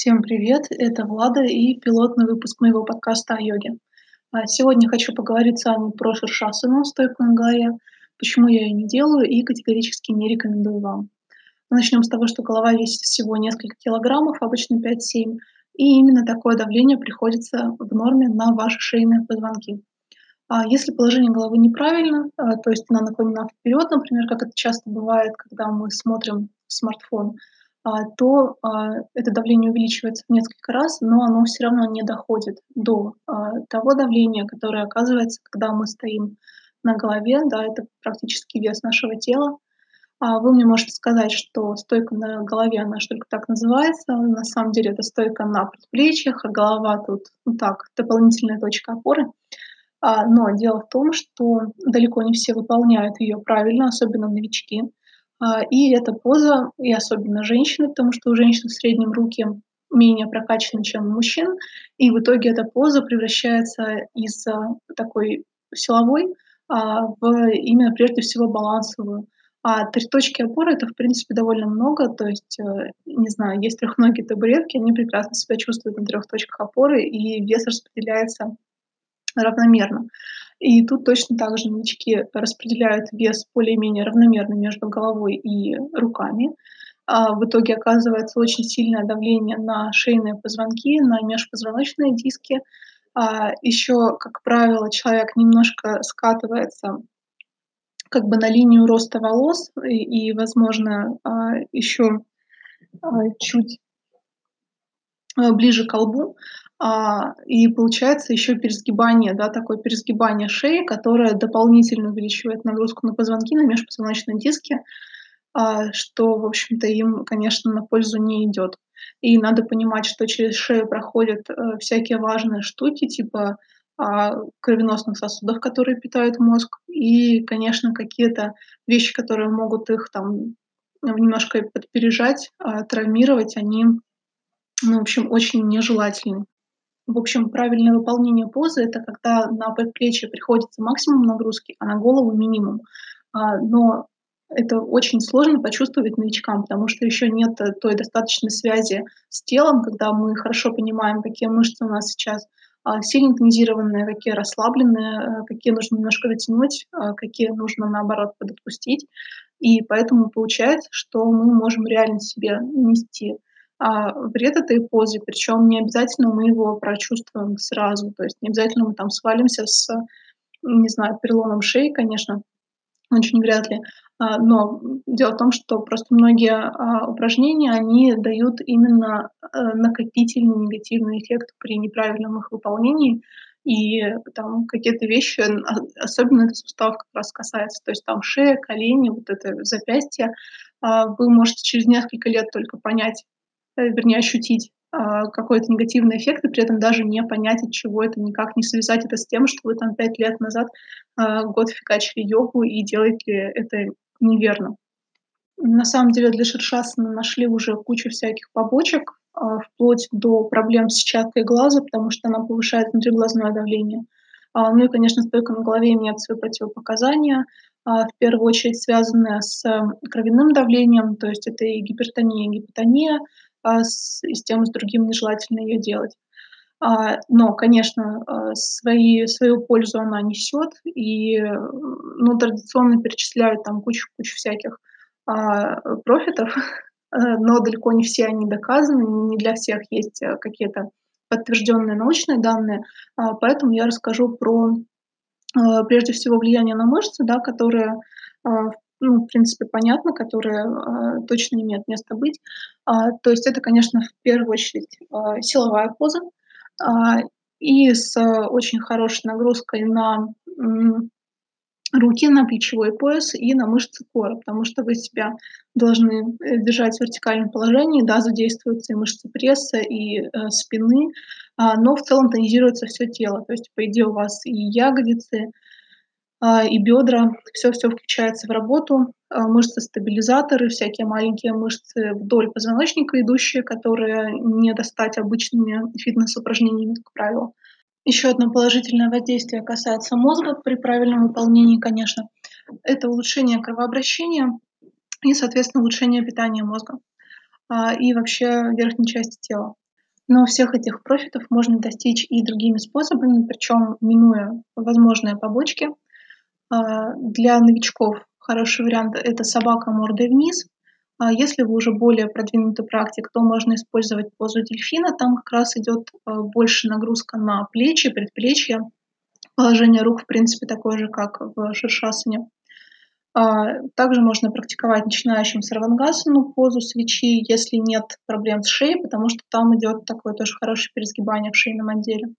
Всем привет! Это Влада и пилотный выпуск моего подкаста о йоге. А, сегодня хочу поговорить с вами про шершасану, стойку на голове, почему я ее не делаю и категорически не рекомендую вам. Начнем с того, что голова весит всего несколько килограммов, обычно 5-7, и именно такое давление приходится в норме на ваши шейные позвонки. А если положение головы неправильно, а, то есть она наклонена вперед, например, как это часто бывает, когда мы смотрим смартфон, то а, это давление увеличивается в несколько раз, но оно все равно не доходит до а, того давления, которое оказывается, когда мы стоим на голове, да, это практически вес нашего тела. Вы мне можете сказать, что стойка на голове, она же только так называется. На самом деле это стойка на предплечьях, а голова тут, ну так, дополнительная точка опоры. Но дело в том, что далеко не все выполняют ее правильно, особенно новички. А, и эта поза, и особенно женщины, потому что у женщин в среднем руки менее прокачаны, чем у мужчин, и в итоге эта поза превращается из а, такой силовой а, в именно прежде всего балансовую. А три точки опоры это в принципе довольно много, то есть, э, не знаю, есть трехногие табуретки, они прекрасно себя чувствуют на трех точках опоры, и вес распределяется равномерно. И тут точно так же новички распределяют вес более-менее равномерно между головой и руками. А в итоге оказывается очень сильное давление на шейные позвонки, на межпозвоночные диски. А еще, как правило, человек немножко скатывается как бы на линию роста волос и, и возможно, а, еще чуть ближе к колбу. А, и получается еще пересгибание, да, такое пересгибание шеи, которое дополнительно увеличивает нагрузку на позвонки, на межпозвоночные диски, а, что, в общем-то, им, конечно, на пользу не идет. И надо понимать, что через шею проходят э, всякие важные штуки, типа а, кровеносных сосудов, которые питают мозг, и, конечно, какие-то вещи, которые могут их там немножко подпережать, травмировать, они, ну, в общем, очень нежелательны. В общем, правильное выполнение позы– это когда на предплечье приходится максимум нагрузки, а на голову минимум. А, но это очень сложно почувствовать новичкам, потому что еще нет той достаточной связи с телом, когда мы хорошо понимаем, какие мышцы у нас сейчас а, сильно тонизированные, какие расслабленные, э, какие нужно немножко дотянуть, а, какие нужно, наоборот, подотпустить. И поэтому получается, что мы можем реально себе нести а, вред этой позы, причем не обязательно мы его прочувствуем сразу, то есть не обязательно мы там свалимся с, не знаю, переломом шеи, конечно, очень вряд ли, а, но дело в том, что просто многие а, упражнения, они дают именно а, накопительный негативный эффект при неправильном их выполнении, и там какие-то вещи, а, особенно это сустав как раз касается, то есть там шея, колени, вот это запястье, вы можете через несколько лет только понять, Э, вернее, ощутить а, какой-то негативный эффект и при этом даже не понять, от чего это, никак не связать это с тем, что вы там пять лет назад а, год фигачили йогу и делаете это неверно. На самом деле для шершасана нашли уже кучу всяких побочек, а, вплоть до проблем с сетчаткой глаза, потому что она повышает внутриглазное давление. Ну и, конечно, стойка на голове имеет свои противопоказания, в первую очередь связанные с кровяным давлением, то есть это и гипертония, и гипотония, с, и с тем, и с другим нежелательно ее делать. А, но, конечно, а, свои, свою пользу она несет, и ну, традиционно перечисляют там кучу-кучу всяких а, профитов, но далеко не все они доказаны, не для всех есть какие-то подтвержденные научные данные, поэтому я расскажу про прежде всего влияние на мышцы, да, которые в ну, в принципе, понятно, которые э, точно имеют место быть. А, то есть это, конечно, в первую очередь э, силовая поза э, и с очень хорошей нагрузкой на э, руки, на плечевой пояс и на мышцы кора, потому что вы себя должны э, держать в вертикальном положении, да, задействуются и мышцы пресса, и э, спины, э, но в целом тонизируется все тело. То есть, по идее, у вас и ягодицы, а, и бедра, все-все включается в работу, а, мышцы-стабилизаторы, всякие маленькие мышцы вдоль позвоночника идущие, которые не достать обычными фитнес-упражнениями, как правило. Еще одно положительное воздействие касается мозга при правильном выполнении, конечно. Это улучшение кровообращения и, соответственно, улучшение питания мозга а, и вообще верхней части тела. Но всех этих профитов можно достичь и другими способами, причем минуя возможные побочки. А, для новичков хороший вариант– это собака мордой вниз. А если вы уже более продвинутый практик, то можно использовать позу дельфина. Там как раз идет а, больше нагрузка на плечи, предплечья. Положение рук, в принципе, такое же, как в шершасане. Также можно практиковать начинающим сарвангасану, позу свечи, если нет проблем с шеей, потому что там идет такое тоже хорошее пересгибание в шейном отделе.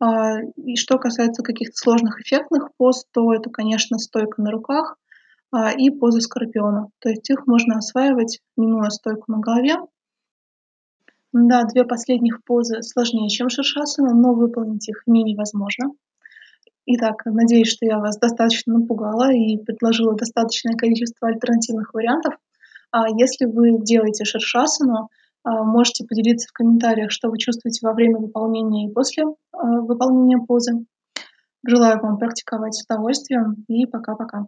А, и что касается каких-то сложных эффектных поз, то это, конечно, стойка на руках а, и поза скорпиона. То есть их можно осваивать, минуя стойку на голове. Да, две последних позы сложнее, чем шершасана, но выполнить их не невозможно. Итак, надеюсь, что я вас достаточно напугала и предложила достаточное количество альтернативных вариантов. А если вы делаете шершасану, можете поделиться в комментариях, что вы чувствуете во время выполнения и после а, выполнения позы. Желаю вам практиковать с удовольствием и пока-пока.